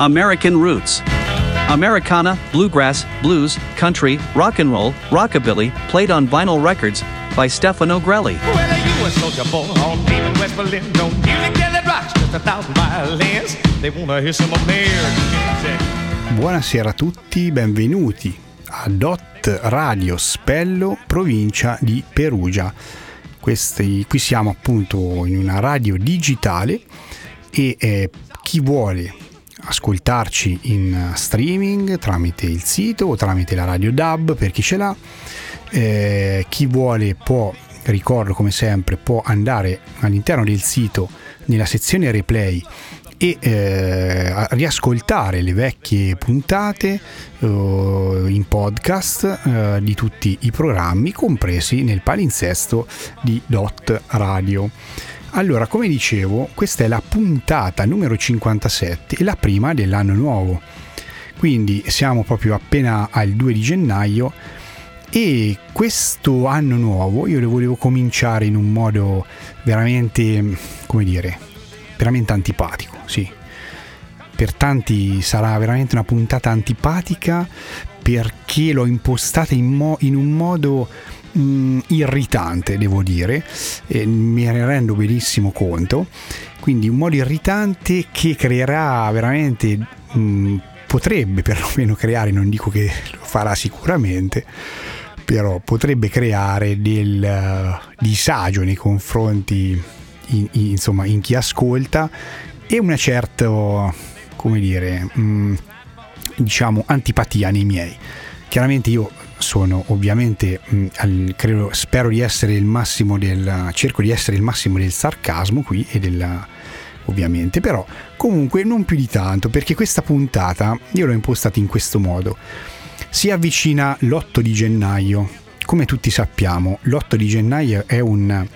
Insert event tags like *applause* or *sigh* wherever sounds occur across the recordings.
American Roots. Americana, bluegrass, blues, country, rock and roll, rockabilly, played on vinyl records by Stefano Grelli. Well, you a soldier boy on in West Berlin. Don't music it rocks just a thousand violins. They wanna hear some American. Buonasera a tutti, benvenuti a Dot Radio Spello, provincia di Perugia. Questi, qui siamo appunto in una radio digitale e eh, chi vuole ascoltarci in streaming tramite il sito o tramite la radio DAB per chi ce l'ha, eh, chi vuole può, ricordo come sempre, può andare all'interno del sito nella sezione replay e eh, riascoltare le vecchie puntate eh, in podcast eh, di tutti i programmi compresi nel palinsesto di Dot Radio. Allora, come dicevo, questa è la puntata numero 57 e la prima dell'anno nuovo. Quindi siamo proprio appena al 2 di gennaio e questo anno nuovo io lo volevo cominciare in un modo veramente, come dire, veramente antipatico, sì. Per tanti sarà veramente una puntata antipatica perché l'ho impostata in, mo- in un modo mh, mm, irritante, devo dire, e me ne rendo benissimo conto. Quindi un modo irritante che creerà veramente, mh, mm, potrebbe perlomeno creare, non dico che lo farà sicuramente, però potrebbe creare del uh, disagio nei confronti in, in, insomma, in chi ascolta e una certa, come dire, mh, mm, diciamo, antipatia nei miei. Chiaramente io sono ovviamente, mh, al, credo, spero di essere il massimo del, cerco di essere il massimo del sarcasmo qui e della, ovviamente, però comunque non più di tanto perché questa puntata io l'ho impostata in questo modo. Si avvicina l'8 di gennaio, come tutti sappiamo, l'8 di gennaio è un,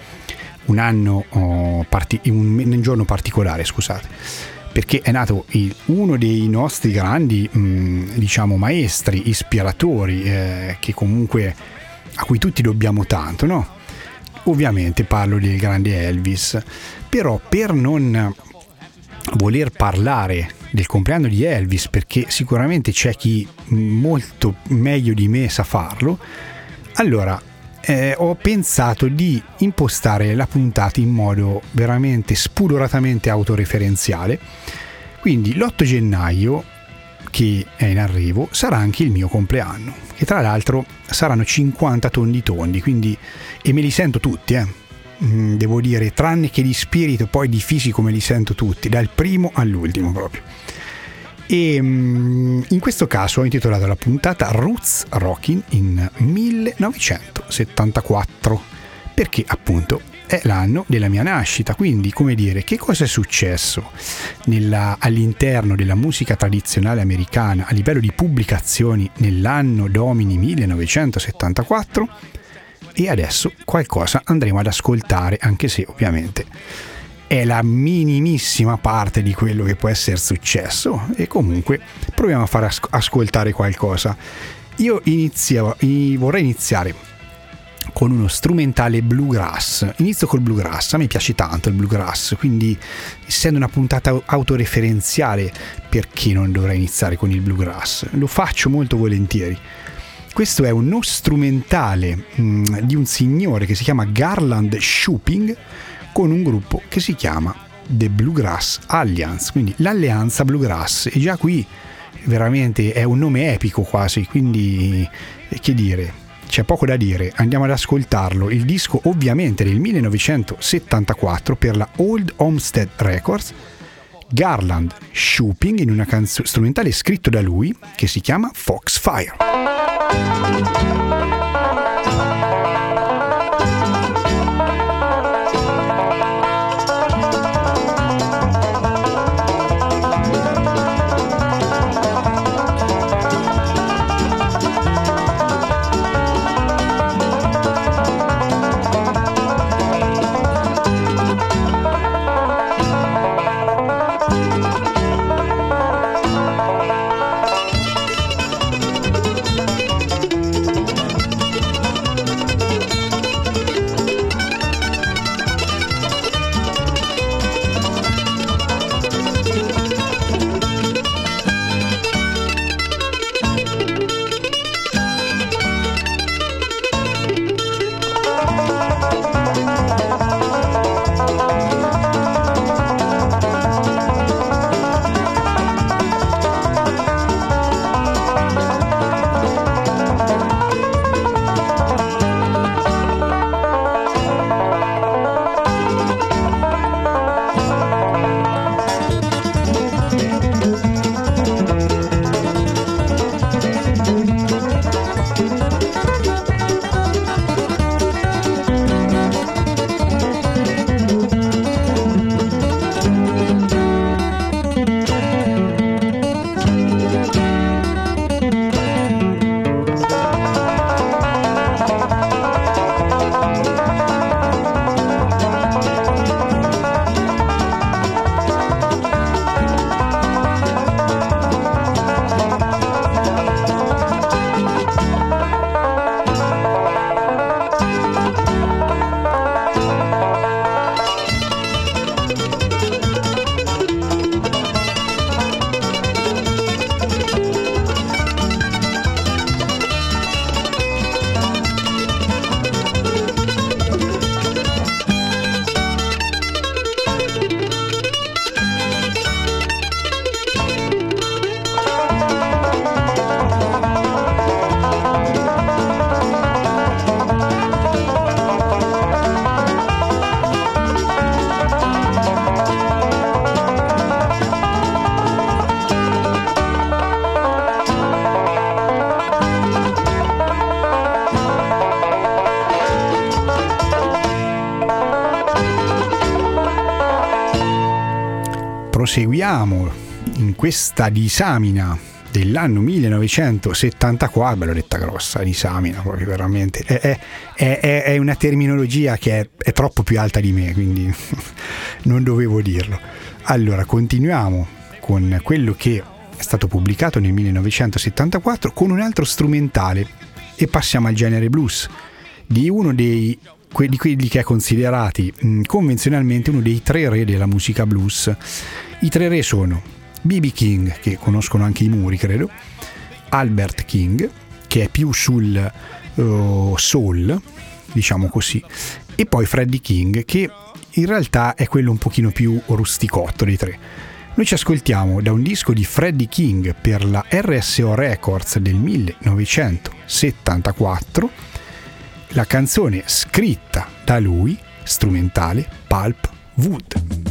un anno, oh, parti, un, un giorno particolare, scusate perché è nato il, uno dei nostri grandi mh, diciamo maestri ispiratori eh, che comunque a cui tutti dobbiamo tanto no? ovviamente parlo del grande Elvis però per non voler parlare del compleanno di Elvis perché sicuramente c'è chi molto meglio di me sa farlo allora eh, ho pensato di impostare la puntata in modo veramente spudoratamente autoreferenziale. Quindi l'8 gennaio, che è in arrivo, sarà anche il mio compleanno, che tra l'altro saranno 50 tondi tondi, quindi, e me li sento tutti, eh. Mm, devo dire, tranne che di spirito, poi di fisico me li sento tutti, dal primo all'ultimo proprio. E mm, in questo caso ho intitolato la puntata Roots Rockin' in 1974 perché appunto è l'anno della mia nascita, quindi come dire che cosa è successo nella, all'interno della musica tradizionale americana a livello di pubblicazioni nell'anno domini 1974 e adesso qualcosa andremo ad ascoltare anche se ovviamente è la minimissima parte di quello che può essere successo e comunque proviamo a far as- ascoltare qualcosa. Io inizio, vorrei iniziare con uno strumentale bluegrass. Inizio col bluegrass, a me piace tanto il bluegrass, quindi essendo una puntata autoreferenziale, perché non dovrei iniziare con il bluegrass? Lo faccio molto volentieri. Questo è uno strumentale mh, mm, di un signore che si chiama Garland Shooping con un gruppo che si chiama The Bluegrass Alliance, quindi l'alleanza bluegrass e già qui veramente è un nome epico quasi, quindi eh, che dire, c'è poco da dire, andiamo ad ascoltarlo. Il disco ovviamente del 1974 per la Old Homestead Records, Garland Shooping in una canzone strumentale scritto da lui che si chiama Foxfire. Proseguiamo in questa disamina dell'anno 1974, beh l'ho detta grossa, disamina proprio veramente, è, è, è, è una terminologia che è, troppo più alta di me, quindi *laughs* non dovevo dirlo. Allora, continuiamo con quello che è stato pubblicato nel 1974 con un altro strumentale e passiamo al genere blues di uno dei di quelli che è considerati mh, convenzionalmente uno dei tre re della musica blues. I tre re sono BB King, che conoscono anche i muri, credo, Albert King, che è più sul uh, soul, diciamo così, e poi Freddie King, che in realtà è quello un pochino più rusticotto dei tre. Noi ci ascoltiamo da un disco di Freddie King per la RSO Records del 1974 la canzone scritta da lui, strumentale Pulp Wood.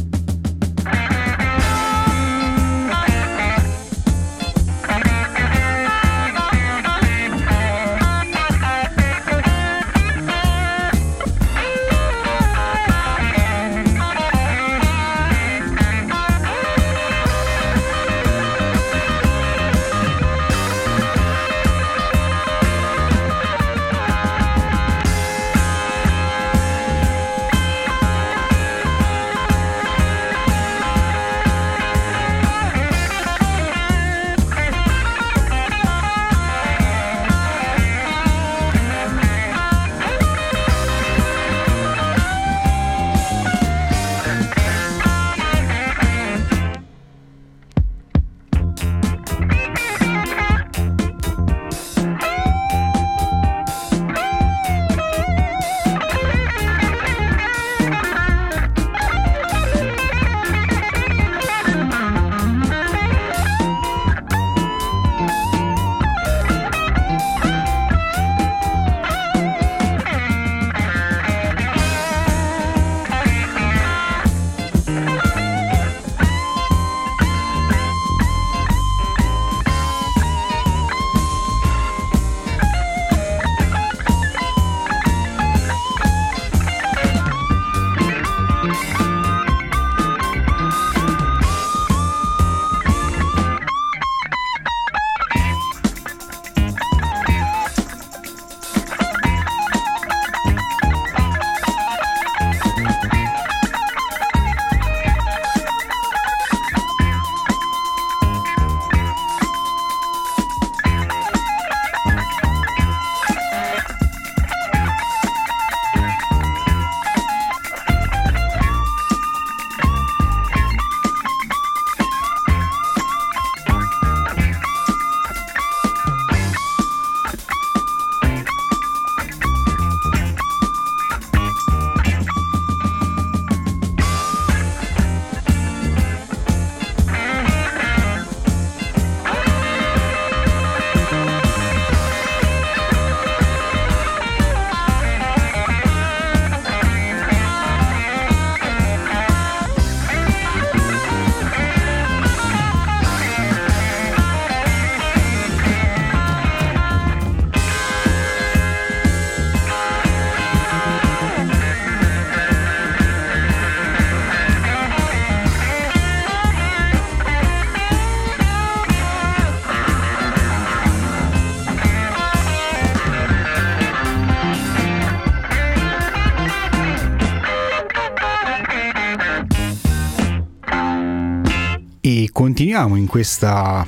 Continuiamo in questa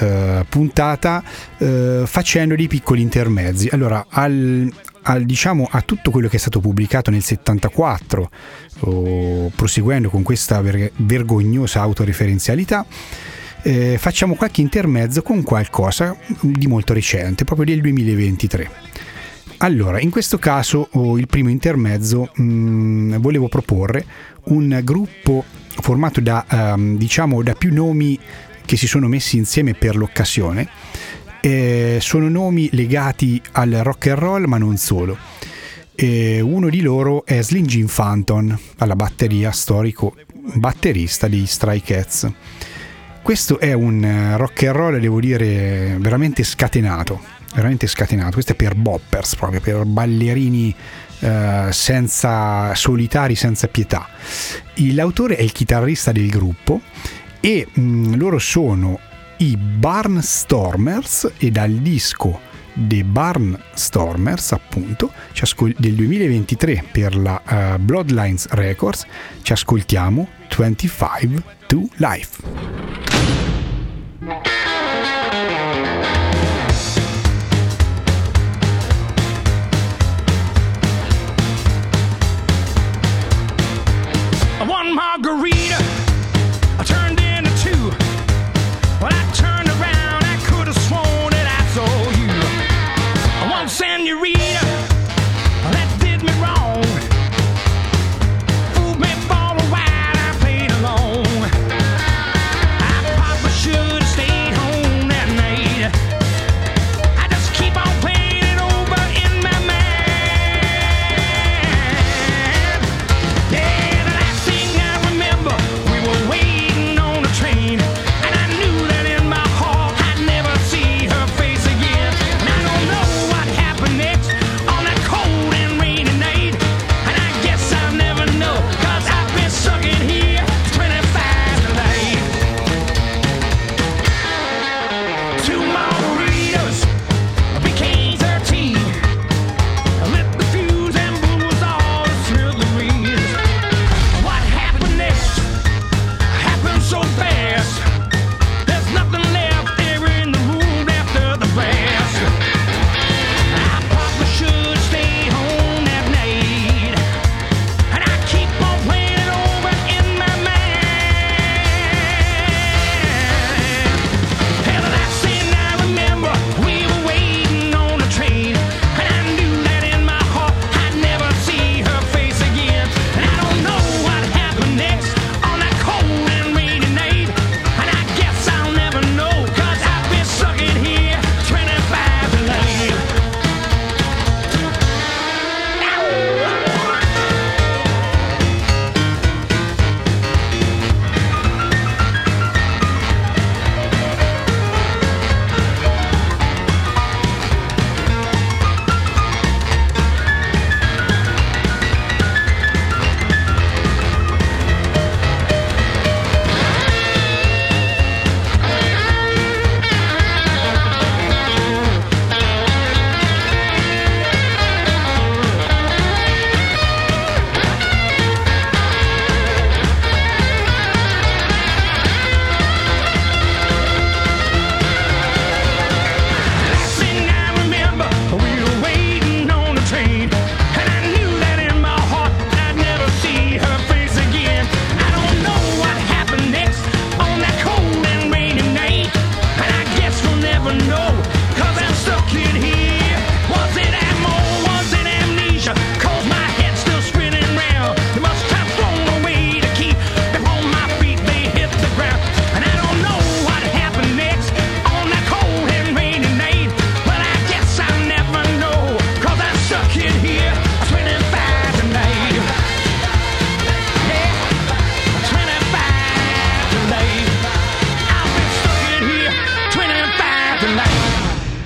uh, puntata uh, facendo dei piccoli intermezzi. Allora, al, al, diciamo, a tutto quello che è stato pubblicato nel 74, oh, proseguendo con questa ver- vergognosa autoreferenzialità, eh, facciamo qualche intermezzo con qualcosa di molto recente, proprio del 2023. Allora, in questo caso oh, il primo intermezzo mh, mm, volevo proporre un gruppo formato da, um, diciamo, da più nomi che si sono messi insieme per l'occasione. Eh, sono nomi legati al rock and roll, ma non solo. Eh, uno di loro è Slim Jim Phantom, alla batteria storico batterista dei Stray Cats. Questo è un rock and roll, devo dire, veramente scatenato veramente scatenato. Questo è per boppers, proprio per ballerini eh, senza solitari, senza pietà. L'autore è il chitarrista del gruppo e mh, mm, loro sono i Barnstormers e dal disco The Barnstormers appunto del 2023 per la uh, Bloodlines Records ci ascoltiamo 25 to Life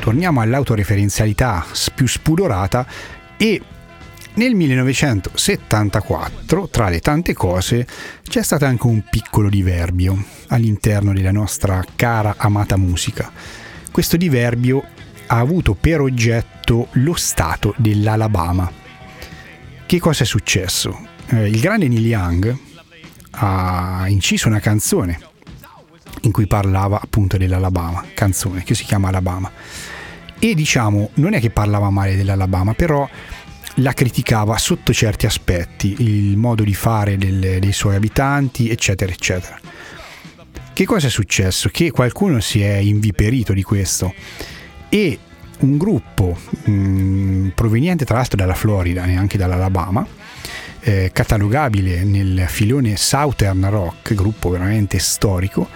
torniamo all'autoreferenzialità più spudorata e nel 1974, tra le tante cose, c'è stato anche un piccolo diverbio all'interno della nostra cara amata musica. Questo diverbio ha avuto per oggetto lo stato dell'Alabama. Che cosa è successo? Eh, il grande Neil Young ha inciso una canzone in cui parlava appunto dell'Alabama, canzone che si chiama Alabama e diciamo non è che parlava male dell'Alabama, però la criticava sotto certi aspetti, il modo di fare del, dei suoi abitanti, eccetera, eccetera. Che cosa è successo? Che qualcuno si è inviperito di questo e un gruppo mh, mm, proveniente tra l'altro dalla Florida e anche dall'Alabama, eh, catalogabile nel filone Southern Rock, gruppo veramente storico,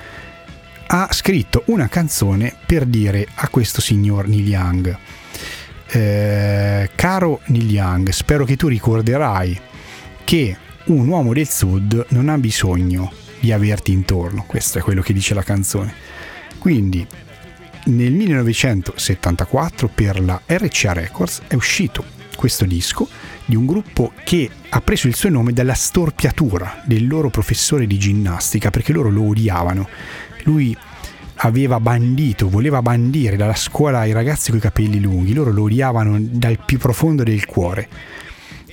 ha scritto una canzone per dire a questo signor Neil Young, eh, caro Neil Young, spero che tu ricorderai che un uomo del sud non ha bisogno di averti intorno, questo è quello che dice la canzone. Quindi nel 1974 per la RCA Records è uscito questo disco di un gruppo che ha preso il suo nome dalla storpiatura del loro professore di ginnastica perché loro lo odiavano. Lui aveva bandito, voleva bandire dalla scuola i ragazzi con i capelli lunghi, loro lo odiavano dal più profondo del cuore.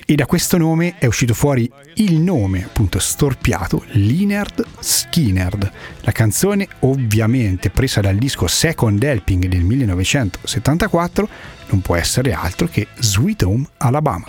E da questo nome è uscito fuori il nome, appunto, storpiato, Linerd Skinnerd. La canzone, ovviamente presa dal disco Second Helping del 1974, non può essere altro che Sweet Home Alabama.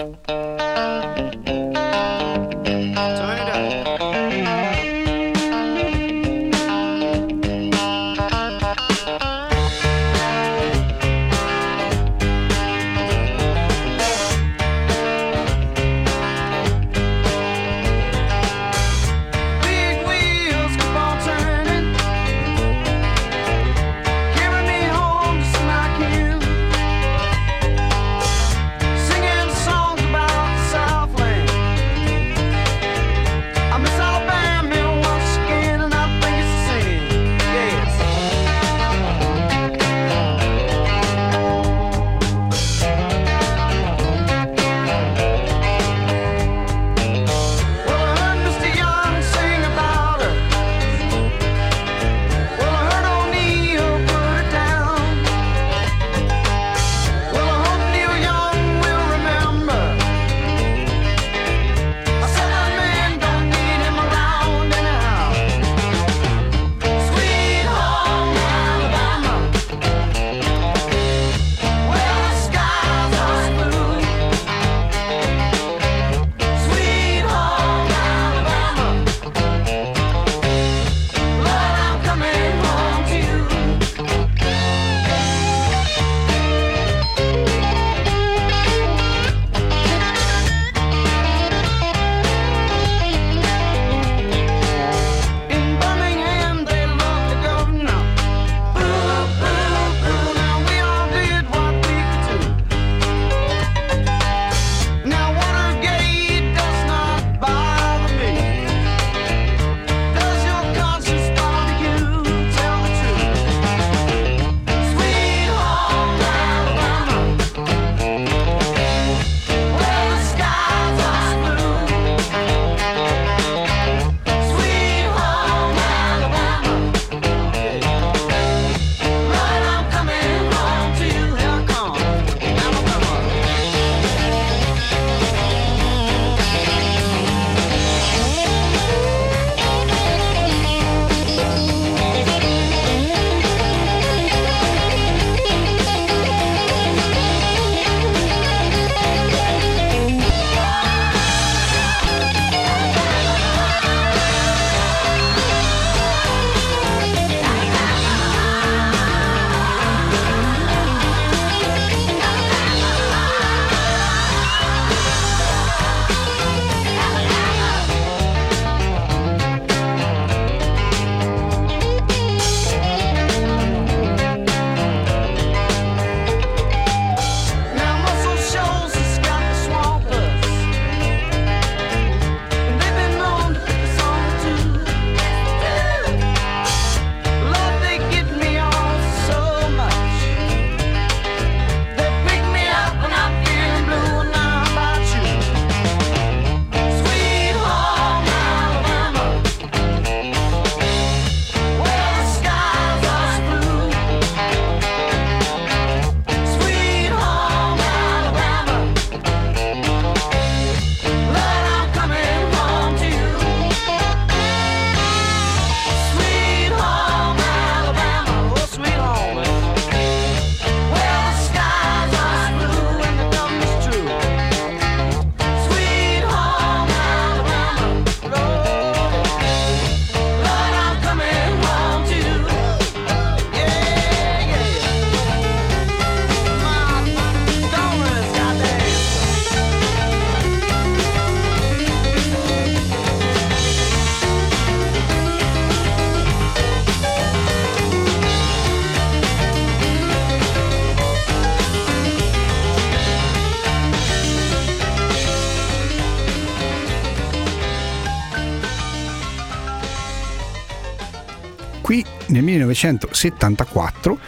1974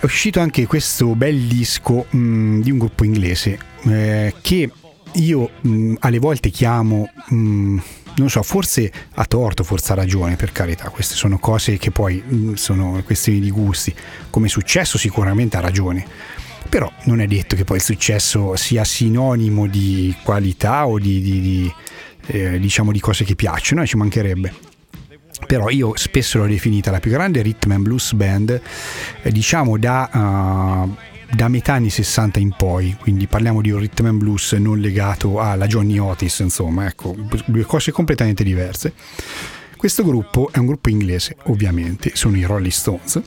è uscito anche questo bel disco mh, mm, di un gruppo inglese eh, che io mh, mm, alle volte chiamo, mh, mm, non so, forse a torto, forse a ragione, per carità, queste sono cose che poi sono questioni di gusti, come successo sicuramente ha ragione, però non è detto che poi il successo sia sinonimo di qualità o di, di, di eh, diciamo di cose che piacciono, ci mancherebbe però io spesso l'ho definita la più grande rhythm and blues band, eh, diciamo da, uh, da, metà anni 60 in poi, quindi parliamo di un rhythm and blues non legato alla Johnny Otis, insomma, ecco, due cose completamente diverse. Questo gruppo è un gruppo inglese, ovviamente, sono i Rolling Stones,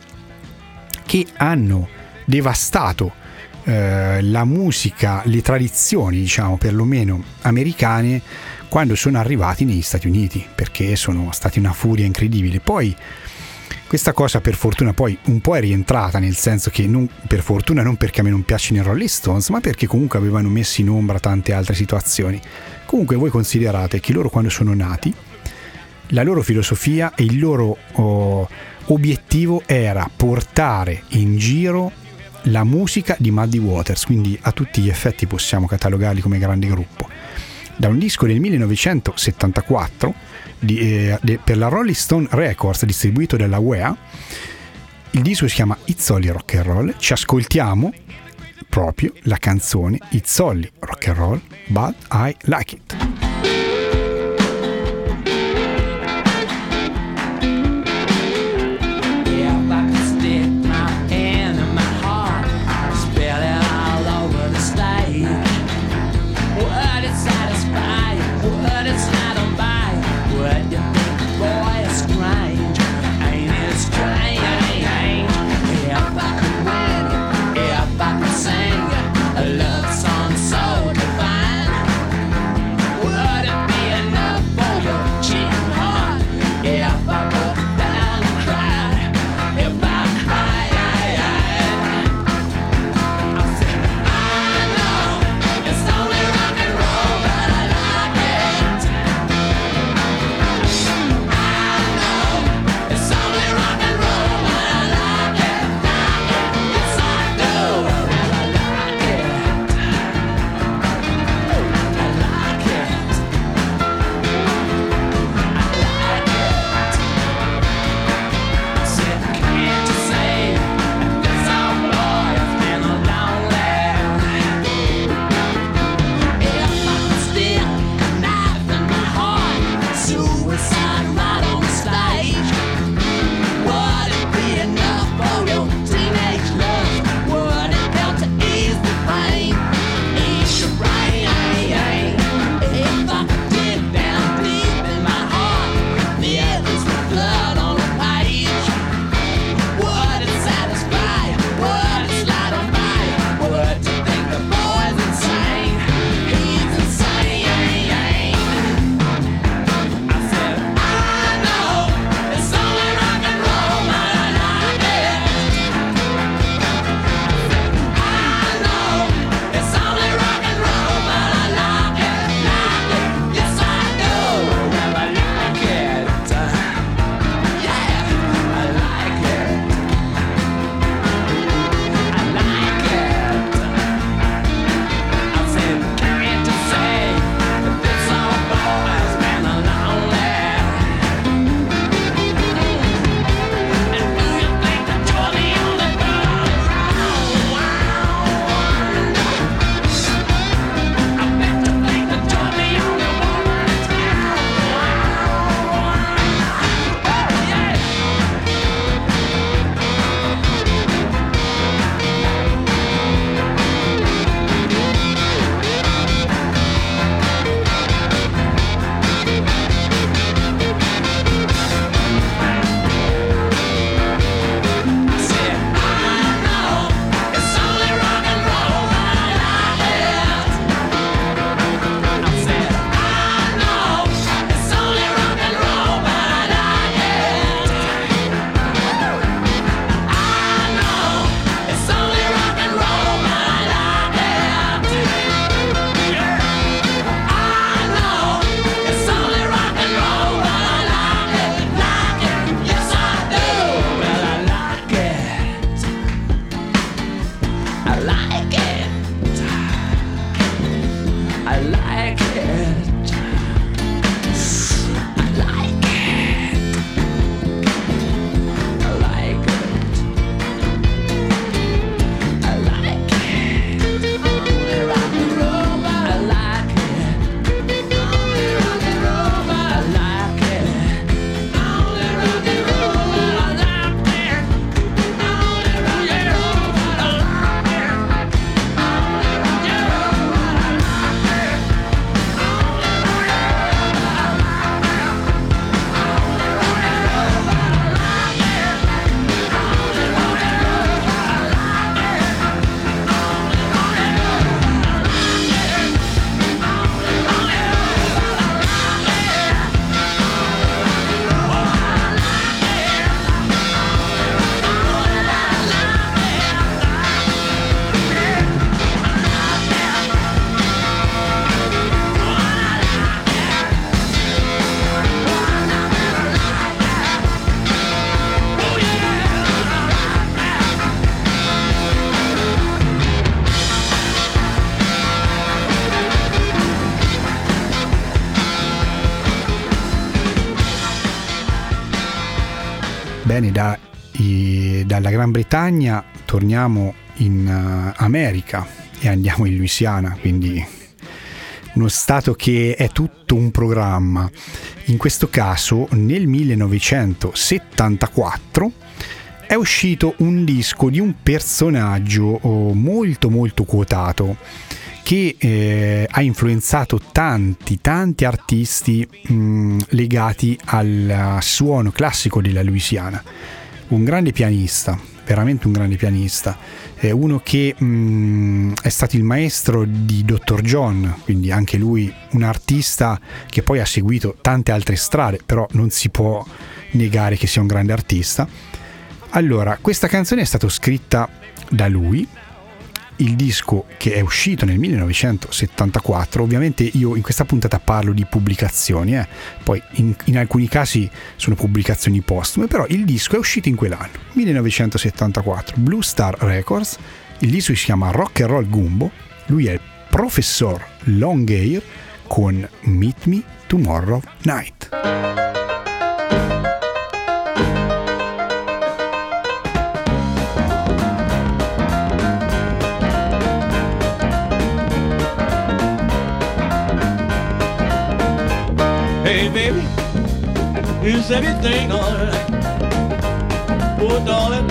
che hanno devastato eh, la musica, le tradizioni, diciamo, perlomeno americane quando sono arrivati negli Stati Uniti, perché sono stati una furia incredibile. Poi questa cosa per fortuna poi un po' è rientrata, nel senso che non, per fortuna non perché a me non piacciono i Rolling Stones, ma perché comunque avevano messo in ombra tante altre situazioni. Comunque voi considerate che loro quando sono nati, la loro filosofia e il loro oh, obiettivo era portare in giro la musica di Muddy Waters, quindi a tutti gli effetti possiamo catalogarli come grande gruppo da un disco del 1974 di, eh, de, per la Rolling Stone Records distribuito dalla UEA. Il disco si chiama It's Rock and Roll. Ci ascoltiamo proprio la canzone It's Rock and Roll, but I Like It. Bene, da, i, dalla Gran Bretagna torniamo in uh, America e andiamo in Louisiana, quindi uno stato che è tutto un programma. In questo caso nel 1974 è uscito un disco di un personaggio oh, molto molto quotato che eh, ha influenzato tanti tanti artisti mh, legati al suono classico della Louisiana. Un grande pianista, veramente un grande pianista, è uno che mh, è stato il maestro di Dr. John, quindi anche lui un artista che poi ha seguito tante altre strade, però non si può negare che sia un grande artista. Allora, questa canzone è stata scritta da lui, il disco che è uscito nel 1974, ovviamente io in questa puntata parlo di pubblicazioni, eh? poi in, in, alcuni casi sono pubblicazioni postume, però il disco è uscito in quell'anno, 1974, Blue Star Records, il disco si chiama Rock and Roll Gumbo, lui è il professor Longhair con Meet Me Tomorrow Night. Is everything alright? Oh, darling,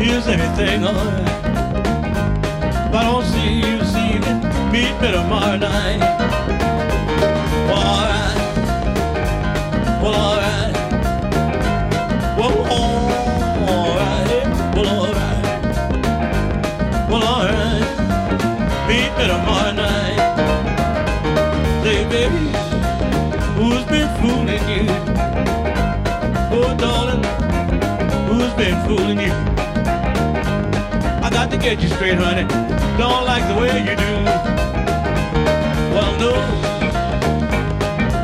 is everything alright? If I don't see you this evening, meet me tomorrow night. Alright. Well, alright. Been fooling you? I got to get you straight, honey. Don't like the way you do. Well, no.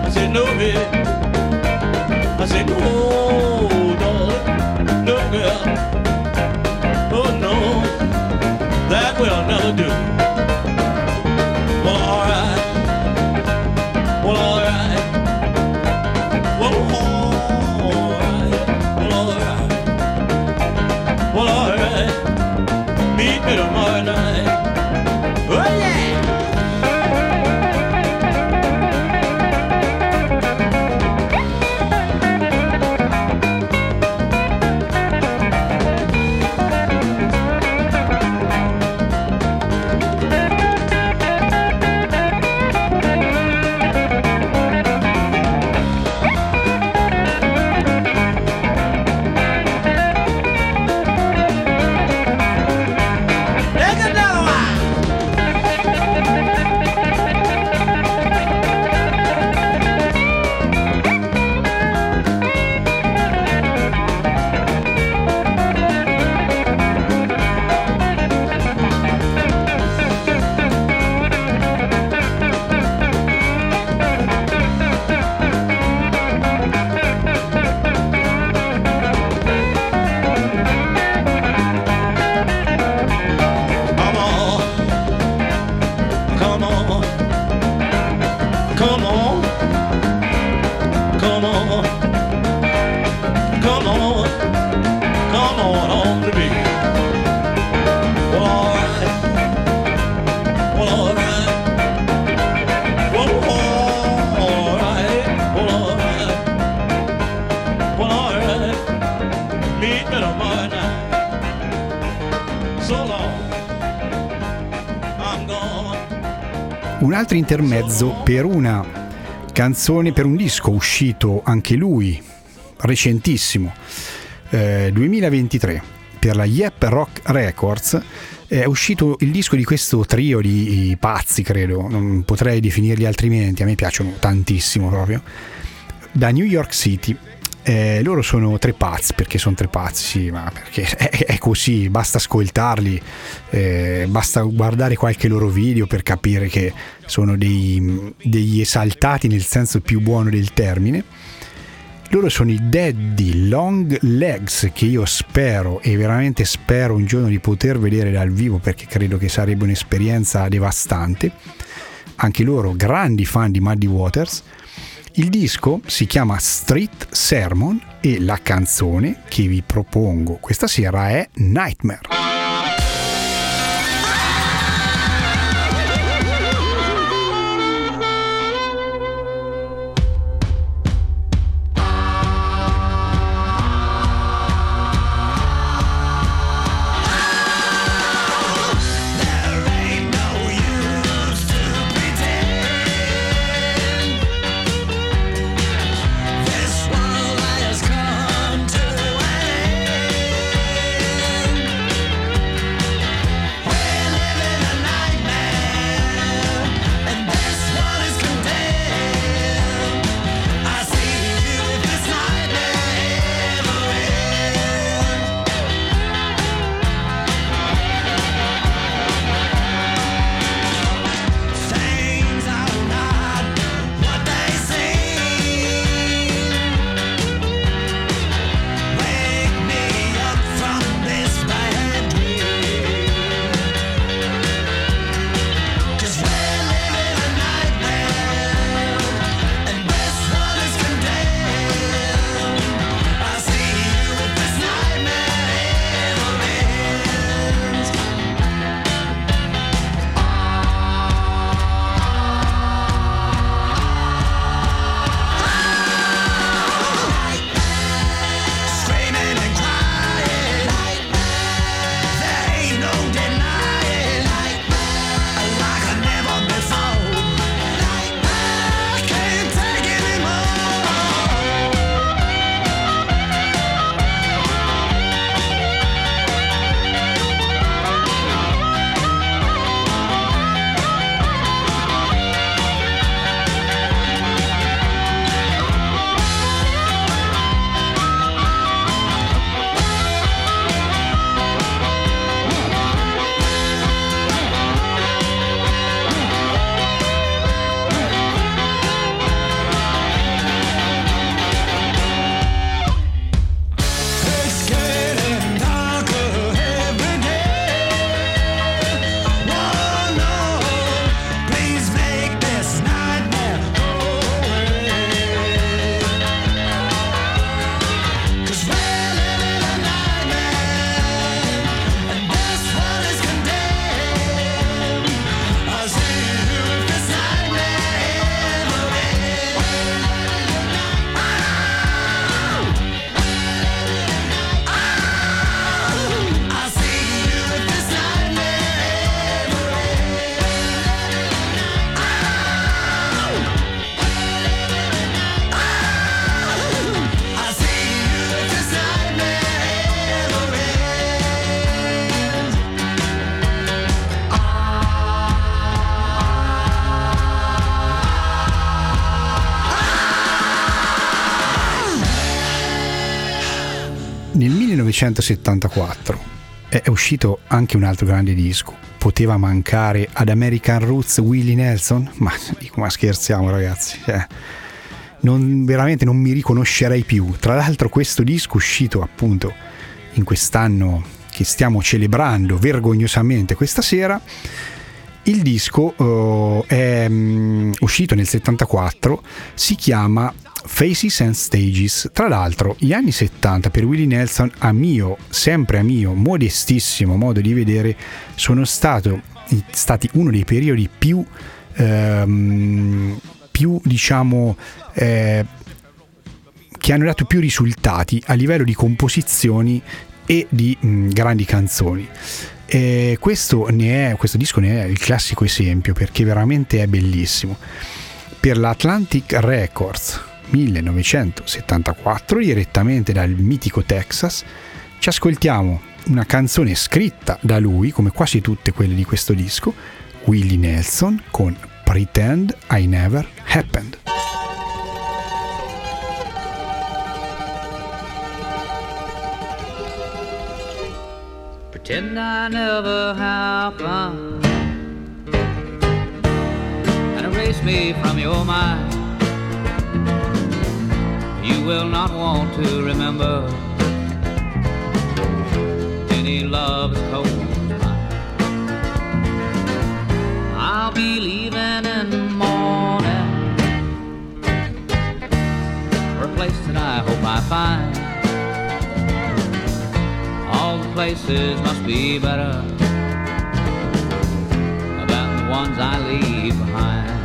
I said, no, baby. I said, no, darling. No, girl. Oh, no. That will never do. Meet me Un altro intermezzo per una canzone, per un disco uscito anche lui recentissimo, eh, 2023, per la Yep Rock Records. È uscito il disco di questo trio di pazzi, credo, non potrei definirli altrimenti, a me piacciono tantissimo proprio, da New York City. Eh, loro sono tre pazzi perché sono tre pazzi, sì, ma perché *laughs* è, è così, basta ascoltarli, eh, basta guardare qualche loro video per capire che sono dei, degli esaltati nel senso più buono del termine. Loro sono i Daddy Long Legs che io spero e veramente spero un giorno di poter vedere dal vivo perché credo che sarebbe un'esperienza devastante. Anche loro grandi fan di Muddy Waters Il disco si chiama Street Sermon e la canzone che vi propongo questa sera è Nightmare. 1974 è uscito anche un altro grande disco. Poteva mancare ad American Roots Willie Nelson? Ma, dico, ma scherziamo ragazzi. Cioè, non, veramente non mi riconoscerei più. Tra l'altro questo disco uscito appunto in quest'anno che stiamo celebrando vergognosamente questa sera, il disco uh, è um, uscito nel 74, si chiama Faces and Stages. Tra l'altro, gli anni 70 per Willie Nelson, a mio, sempre a mio, modestissimo modo di vedere, sono stato, stati uno dei periodi più, ehm, più diciamo, eh, che hanno dato più risultati a livello di composizioni e di mh, grandi canzoni. E questo, è, questo disco ne è il classico esempio perché veramente è bellissimo. Per l'Atlantic Records 1974 direttamente dal mitico Texas ci ascoltiamo una canzone scritta da lui come quasi tutte quelle di questo disco Willie Nelson con Pretend I Never Happened. Pretend I never happened. And erase me from your mind you will not want to remember. Any love is cold as. I'll be leaving in the morning for a place that I hope I find. All the places must be better about the ones I leave behind.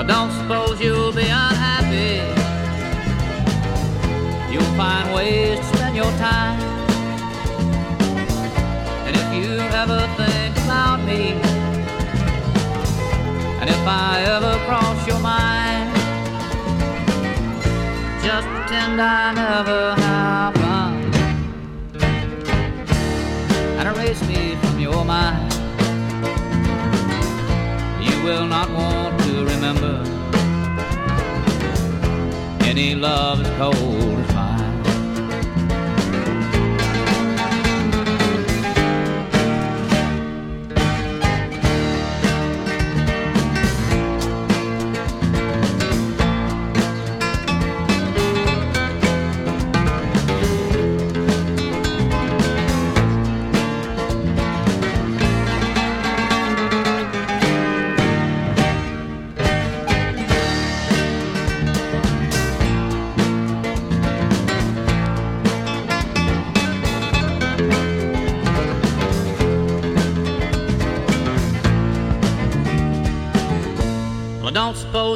I don't suppose you'll be unhappy. You'll find ways to spend your time. And if you ever think about me, and if I ever cross your mind, just pretend I never happened and erase me from your mind. You will not want remember any love is cold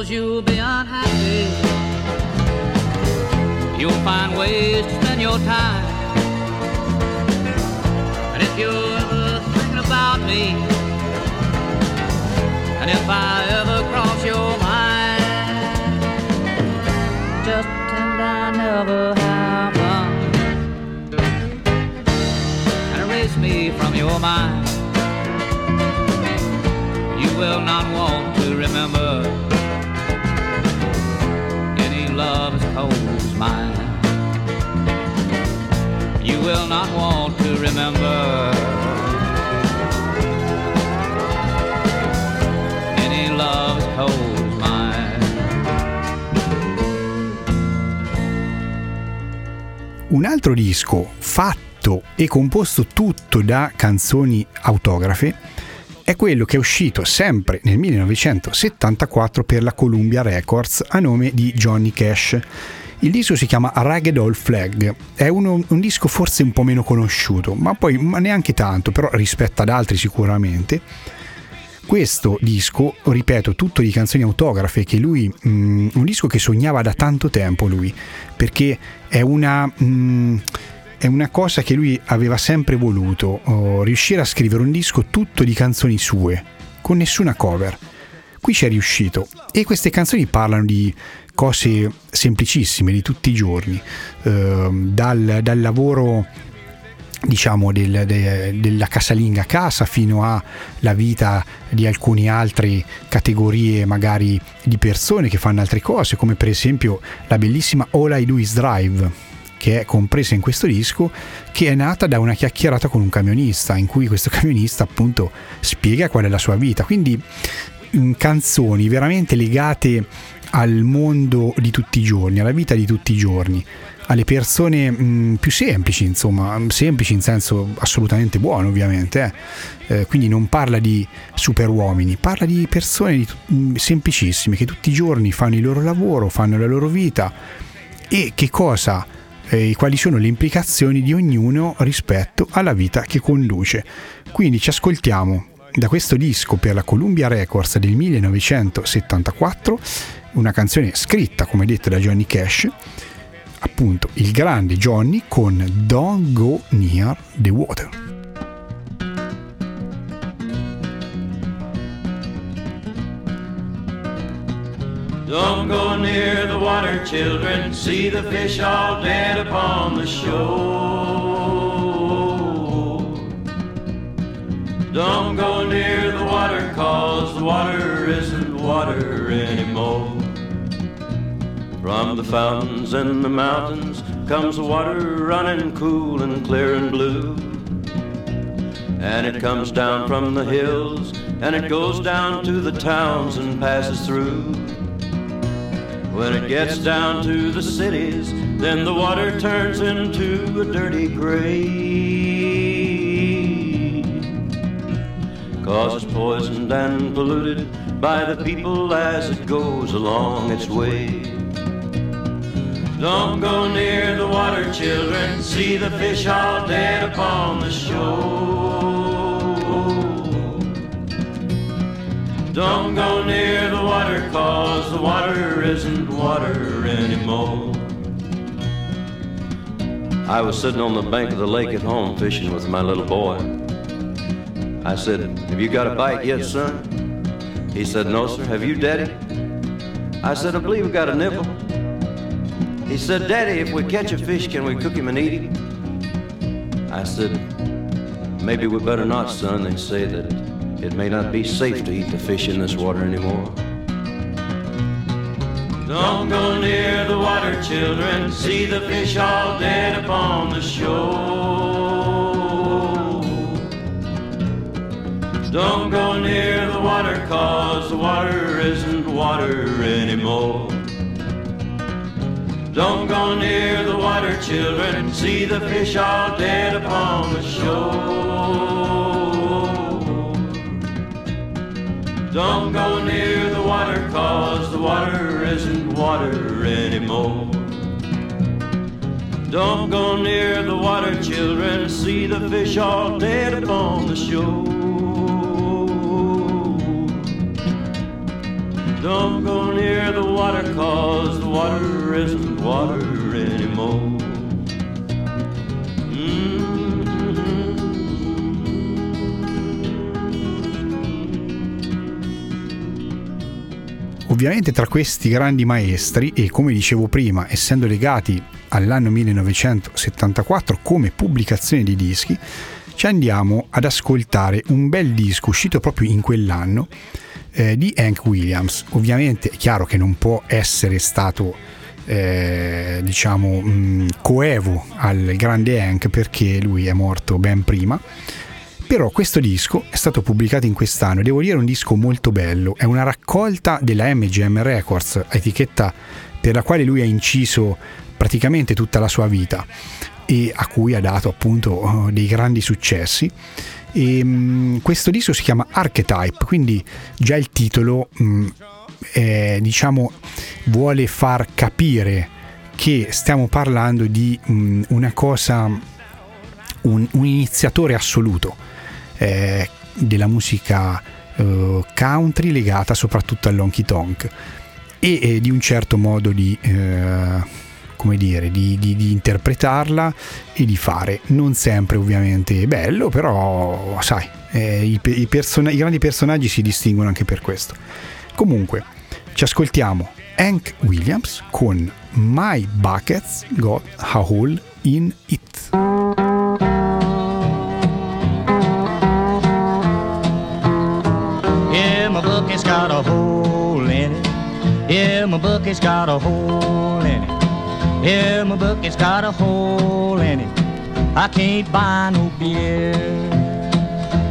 don't you'll be unhappy. You'll find ways to spend your time. And if you're ever thinking about me, and if I ever cross your mind, just pretend I never happened. And erase me from your mind will not want to remember any love cold as mine. Un altro disco fatto e composto tutto da canzoni autografe è quello che è uscito sempre nel 1974 per la Columbia Records a nome di Johnny Cash. Il disco si chiama Ragged Old Flag, è uno, un disco forse un po' meno conosciuto, ma poi ma neanche tanto, però rispetto ad altri sicuramente. Questo disco, ripeto, tutto di canzoni autografe, che lui, mm, un disco che sognava da tanto tempo lui, perché è una... Mm, è una cosa che lui aveva sempre voluto, oh, riuscire a scrivere un disco tutto di canzoni sue, con nessuna cover. Qui ci è riuscito e queste canzoni parlano di cose semplicissime, di tutti i giorni, eh, dal, dal lavoro diciamo del, de, della casalinga a casa fino alla vita di alcune altre categorie magari di persone che fanno altre cose come per esempio la bellissima All I Do Is Drive che è compresa in questo disco, che è nata da una chiacchierata con un camionista, in cui questo *laughs* camionista appunto spiega qual è la sua vita. Quindi canzoni veramente legate al mondo di tutti i giorni, alla vita di tutti i giorni, alle persone mh, più semplici, insomma, semplici in senso assolutamente buono ovviamente, eh. Eh, quindi non parla di superuomini, parla di persone di, mh, semplicissime che tutti i giorni fanno il loro lavoro, fanno la loro vita e che cosa e quali sono le implicazioni di ognuno rispetto alla vita che conduce. Quindi ci ascoltiamo da questo disco per la Columbia Records del 1974, una canzone scritta, come detto, da Johnny Cash, appunto il grande Johnny con Don't Go Near the Water. Don't go near the water, children. See the fish all dead upon the shore. Don't go near the water, cause the water isn't water anymore. From the fountains in the mountains comes the water running cool and clear and blue. And it comes down from the hills and it goes down to the towns and passes through. When it gets down to the cities, then the water turns into a dirty gray. Cause it's poisoned and polluted by the people as it goes along its way. Don't go near the water, children. See the fish all dead upon the shore. Don't go near the water, cause the water isn't water anymore. I was sitting on the bank of the lake at home fishing with my little boy. I said, Have you got a bite yet, son? He said, No, sir. Have you, Daddy? I said, I believe we got a nibble. He said, Daddy, if we catch a fish, can we cook him and eat him? I said, Maybe we better not, son. They say that it may not be safe to eat the fish in this water anymore. Don't go near the water, children. See the fish all dead upon the shore. Don't go near the water, cause the water isn't water anymore. Don't go near the water, children. See the fish all dead upon the shore. Don't go near the water, cause the water isn't water anymore. Don't go near the water, children. See the fish all dead upon the shore. Don't go near the water, cause the water isn't water anymore. Ovviamente tra questi grandi maestri e come dicevo prima, essendo legati all'anno 1974 come pubblicazione di dischi, ci andiamo ad ascoltare un bel disco uscito proprio in quell'anno eh, di Hank Williams. Ovviamente è chiaro che non può essere stato eh, diciamo mh, coevo al grande Hank perché lui è morto ben prima però questo disco è stato pubblicato in quest'anno devo dire è un disco molto bello, è una raccolta della MGM Records, etichetta per la quale lui ha inciso praticamente tutta la sua vita e a cui ha dato appunto dei grandi successi. E, mh, questo disco si chiama Archetype, quindi già il titolo mh, è, diciamo vuole far capire che stiamo parlando di mh, una cosa un, un iniziatore assoluto eh, della musica eh, country legata soprattutto all'honky tonk e eh, di un certo modo di, eh, come dire, di, di, di, interpretarla e di fare. Non sempre ovviamente bello, però sai, eh, i, i, person- i grandi personaggi si distinguono anche per questo. Comunque, ci ascoltiamo Hank Williams con My Buckets Got a Hole in It. bucket's got a hole in it. Yeah, my bucket's got a hole in it. Yeah, my bucket's got a hole in it. I can't buy no beer.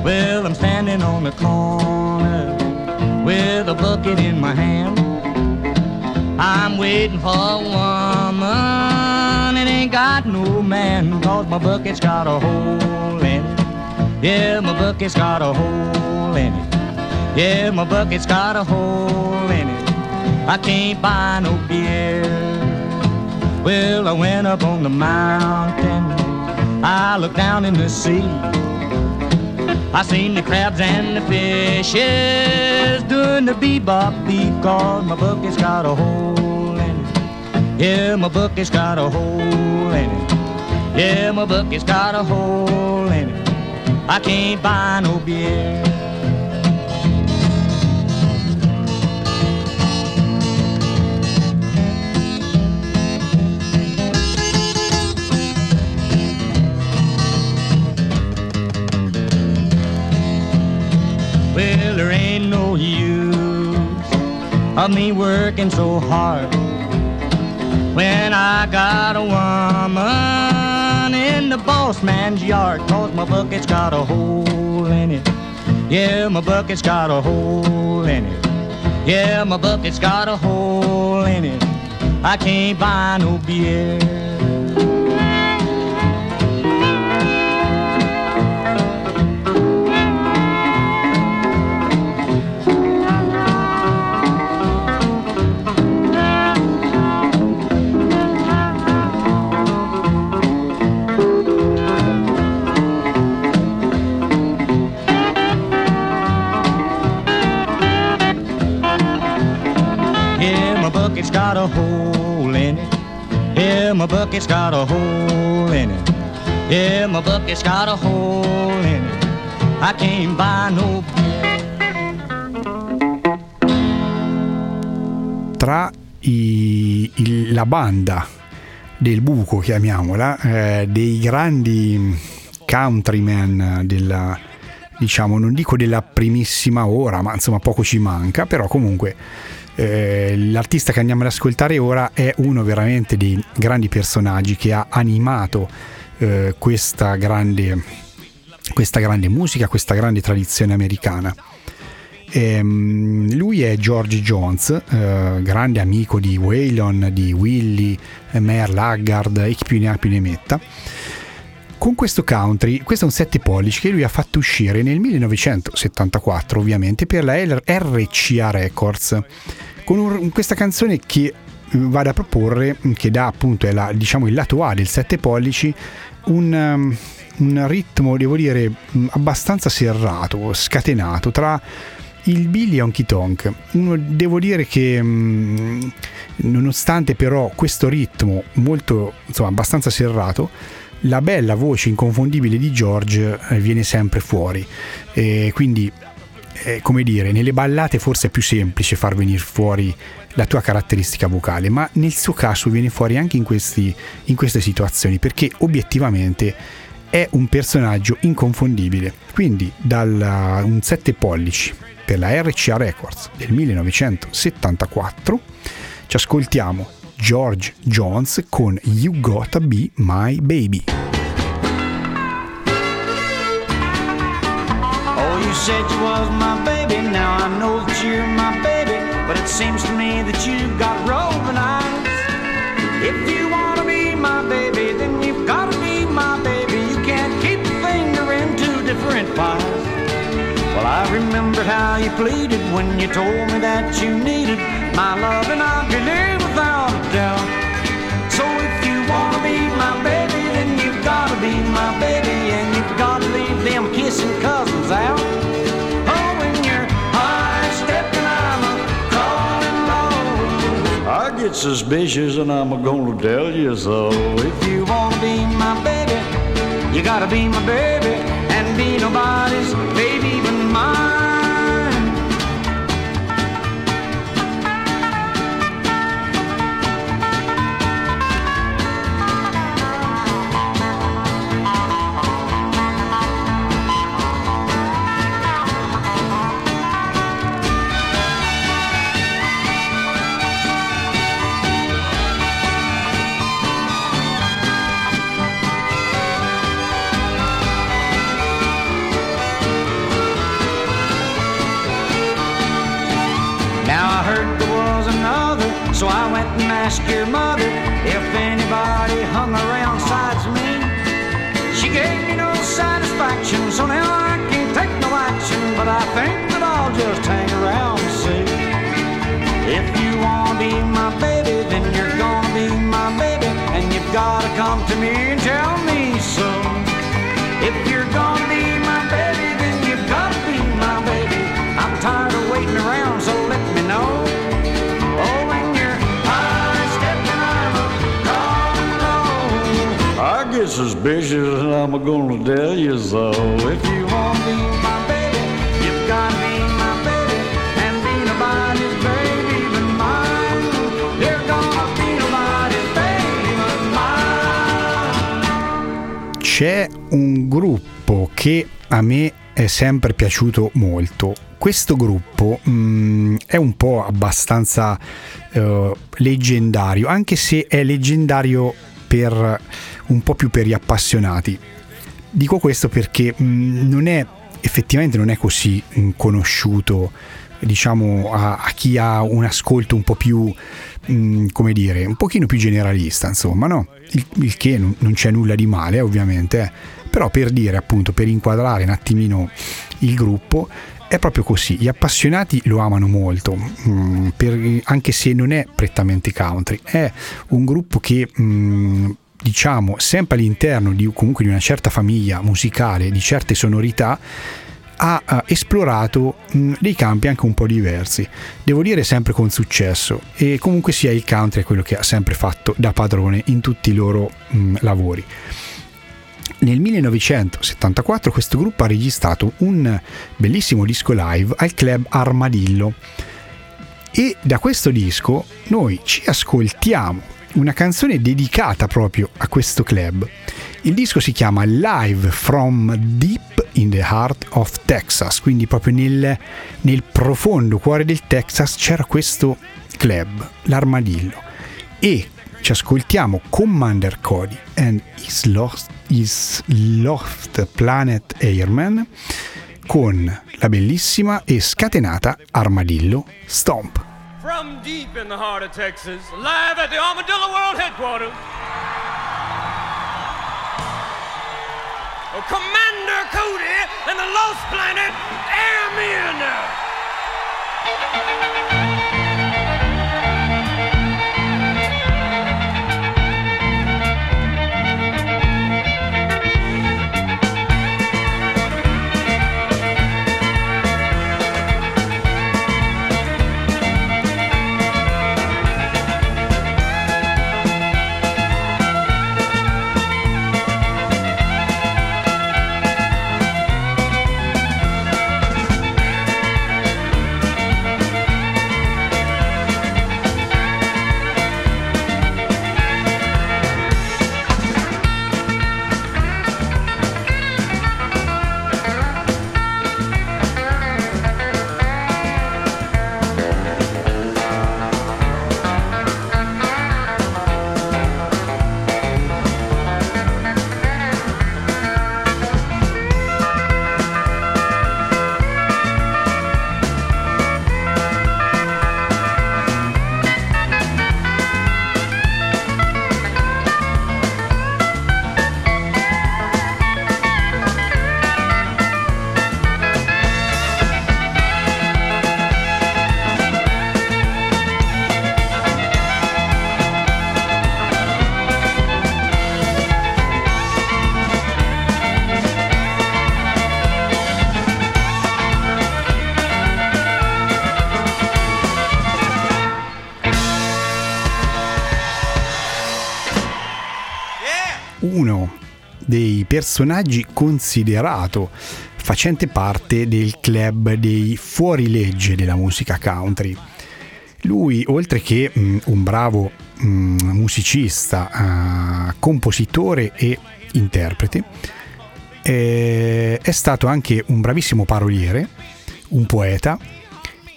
Well, I'm standing on the corner with a bucket in my hand. I'm waiting for a woman and ain't got no man cause my bucket's got a hole in it. Yeah, my bucket's got a hole in it. Yeah, my bucket's got a hole in it. I can't buy no beer. Well, I went up on the mountain. I looked down in the sea. I seen the crabs and the fishes doing the bebop beat. Cause my bucket's got a hole in it. Yeah, my bucket's got a hole in it. Yeah, my bucket's got a hole in it. I can't buy no beer. Use of me working so hard when I got a woman in the boss man's yard. Cause my bucket's got a hole in it. Yeah, my bucket's got a hole in it. Yeah, my bucket's got a hole in it. I can't buy no beer. My bucket's got a hole in it. Yeah, my bucket's got a hole in it. I can't buy no tra i- il- la banda del buco, chiamiamola, eh, dei grandi countryman della, diciamo, non dico della primissima ora, ma insomma poco ci manca, però comunque eh, l'artista che andiamo ad ascoltare ora è uno veramente dei grandi personaggi che ha animato eh, questa grande questa grande musica, questa grande tradizione americana. Ehm, lui è George Jones, eh, grande amico di Waylon, di Willie, eh, Merle Haggard e chi più ne ha più ne metta. Con questo country, questo è un 7 pollici che lui ha fatto uscire nel 1974, ovviamente, per la RCA Records, con un- questa canzone che eh, vado a proporre, che dà appunto la- diciamo il lato A del 7 pollici, un, um, un ritmo, devo dire, abbastanza serrato, scatenato tra il Billy Honky Tonk. Uno, devo dire che mh, nonostante però questo ritmo molto, insomma, abbastanza serrato, la bella voce inconfondibile di George eh, viene sempre fuori. E quindi, eh, come dire, nelle ballate forse è più semplice far venire fuori la tua caratteristica vocale, ma nel suo caso viene fuori anche in, questi, in queste situazioni, perché obiettivamente è un personaggio inconfondibile. Quindi, dal un 7 pollici per la RCA Records del 1974, ci ascoltiamo George Jones con You Gotta Be My Baby. Oh, you said you was my baby. Now I know that you're my baby. But it seems to me that you've got roving eyes. If you want to be my baby, then you've got to be my baby. You can't keep a finger in two different pies. Well, I remembered how you pleaded when you told me that you needed my love, and I believe low. Suspicious and I'm gonna tell you so. If you want to be my baby, you got to be my baby, and be nobody's baby but mine. And tell me so. If you're gonna be my baby, then you've gotta be my baby. I'm tired of waiting around, so let me know. Oh. I get suspicious and I'm gonna tell you so. If you want be my baby, un gruppo che a me è sempre piaciuto molto. Questo gruppo mh, è un po' abbastanza eh, leggendario, anche se è leggendario per un po' più per gli appassionati. Dico questo perché mh, non è effettivamente non è così mh, conosciuto diciamo a, a chi ha un ascolto un po' più mh, come dire un pochino più generalista insomma no il, il che non, non c'è nulla di male ovviamente eh. Però per dire appunto per inquadrare un attimino il gruppo è proprio così. Gli appassionati lo amano molto mh, per- anche se non è prettamente country. È un gruppo che mh, diciamo sempre all'interno di comunque di una certa famiglia musicale di certe sonorità ha eh, esplorato mh, dei campi anche un po' diversi, devo dire sempre con successo. E comunque sia il country è quello che ha sempre fatto da padrone in tutti i loro mh, lavori. Nel 1974 questo gruppo ha registrato un bellissimo disco live al club Armadillo e da questo disco noi ci ascoltiamo una canzone dedicata proprio a questo club. Il disco si chiama Live from Deep in the Heart of Texas, quindi proprio nel, nel profondo cuore del Texas c'era questo club, l'Armadillo. E ci ascoltiamo Commander Cody and His Lost, His Lost Planet Airman con la bellissima e scatenata Armadillo Stomp. From deep in the heart of Texas, live at the Armadillo World Headquarters. Oh, Commander Cody and the Lost Planet Airmen. Personaggi considerato facente parte del club dei fuorilegge della musica country. Lui, oltre che mh, un bravo mh, musicista, uh, compositore e interprete, eh, è stato anche un bravissimo paroliere, un poeta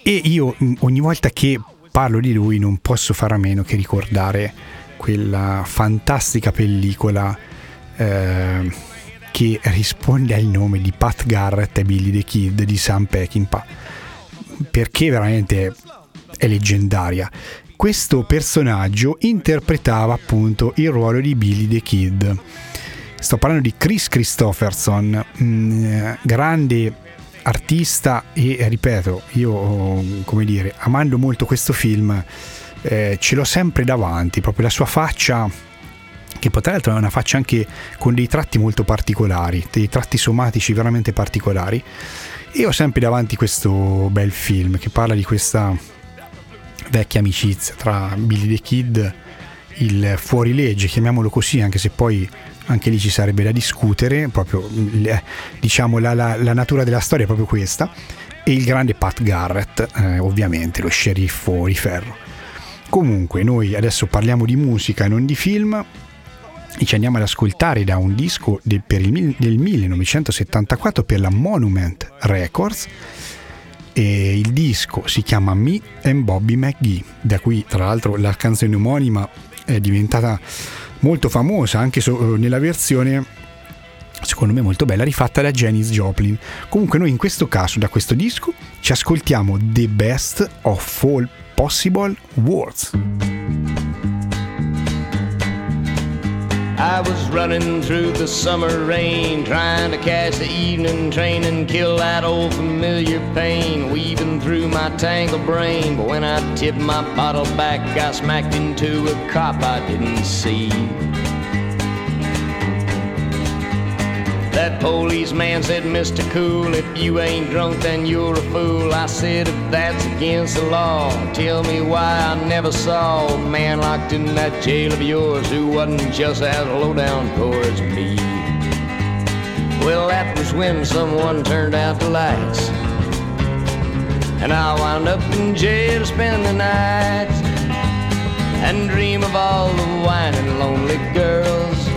e io mh, ogni volta che parlo di lui non posso fare a meno che ricordare quella fantastica pellicola eh, che risponde al nome di Pat Garrett e Billy the Kid di Sam Peckinpah. Perché veramente è leggendaria. Questo personaggio interpretava appunto il ruolo di Billy the Kid. Sto parlando di Chris Christopherson mh, grande artista e ripeto io come dire amando molto questo film eh, ce l'ho sempre davanti proprio la sua faccia che poi tra l'altro è una faccia anche con dei tratti molto particolari, dei tratti somatici veramente particolari. E ho sempre davanti questo bel film che parla di questa vecchia amicizia tra Billy the Kid, il fuorilegge, chiamiamolo così, anche se poi anche lì ci sarebbe da discutere, proprio diciamo la, la, la natura della storia è proprio questa, e il grande Pat Garrett, eh, ovviamente lo sceriffo di ferro. Comunque, noi adesso parliamo di musica e non di film, e ci andiamo ad ascoltare da un disco del, il, del 1974 per la Monument Records. E il disco si chiama Me and Bobby McGee da cui tra l'altro la canzone omonima è diventata molto famosa anche so, nella versione secondo me molto bella rifatta da Janis Joplin. Comunque noi in questo caso da questo disco ci ascoltiamo The Best of All Possible Words I was running through the summer rain, trying to catch the evening train and kill that old familiar pain, weaving through my tangled brain. But when I tipped my bottle back, I smacked into a cop I didn't see. That policeman said, Mr. Cool, if you ain't drunk, then you're a fool. I said, if that's against the law, tell me why I never saw a man locked in that jail of yours who wasn't just as low down as me. Well, that was when someone turned out the lights. And I wound up in jail to spend the night and dream of all the whining lonely girls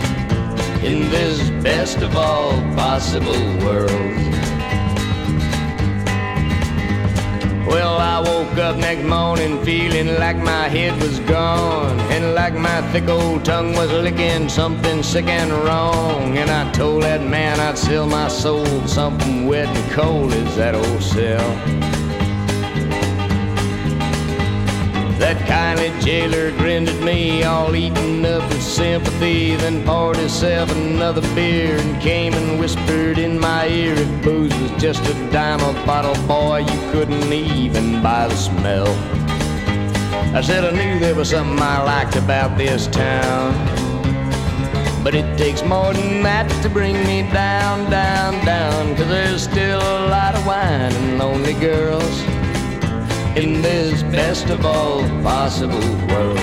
in this best of all possible worlds. Well, I woke up next morning feeling like my head was gone and like my thick old tongue was licking something sick and wrong. And I told that man I'd sell my soul something wet and cold as that old cell. That kindly jailer grinned at me, all eaten up with sympathy, then poured himself another beer and came and whispered in my ear if booze was just a dime a bottle, boy, you couldn't even buy the smell. I said I knew there was something I liked about this town. But it takes more than that to bring me down, down, down. Cause there's still a lot of wine and lonely girls in this best of all possible worlds.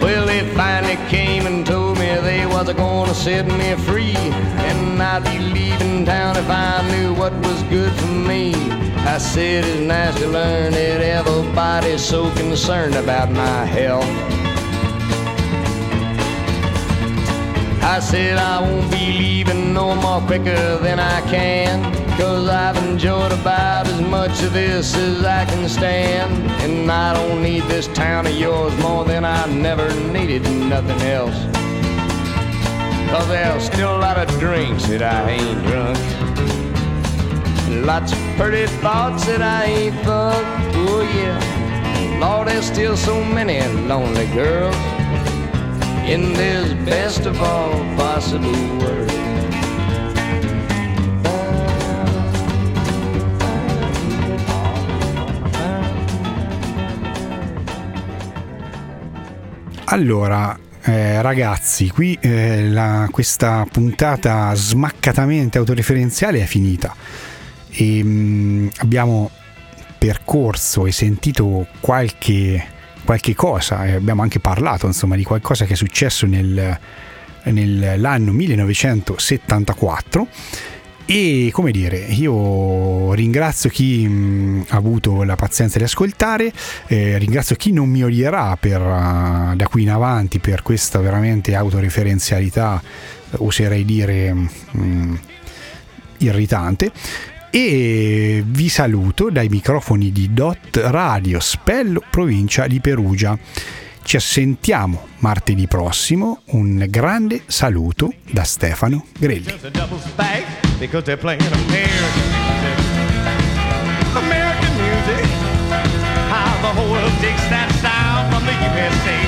Well, they finally came and told me they was gonna set me free, and I'd be leaving town if I knew what was good for me. I said it's nice to learn that everybody's so concerned about my health. I said I won't be leaving no more quicker than I can. Cause I've enjoyed about as much of this as I can stand. And I don't need this town of yours more than I never needed nothing else. Cause there's still a lot of drinks that I ain't drunk. Lots of pretty thoughts that I ain't thunk. Oh yeah. Lord, there's still so many lonely girls in this best of all possible worlds. Allora, eh, ragazzi, qui eh, la- questa puntata smaccatamente autoreferenziale è finita. E, mm, abbiamo percorso e sentito qualche, qualche cosa, e abbiamo anche parlato insomma di qualcosa che è successo nel- nell'anno 1974 e come dire, io ringrazio chi mh, ha avuto la pazienza di ascoltare, eh, ringrazio chi non mi odierà per, uh, da qui in avanti per questa veramente autoreferenzialità, eh, oserei dire mh, irritante. E vi saluto dai microfoni di Dot Radio Spello, provincia di Perugia. Ci sentiamo martedì prossimo. Un grande saluto da Stefano Grelli. American music. How the whole world takes that sound from the USA.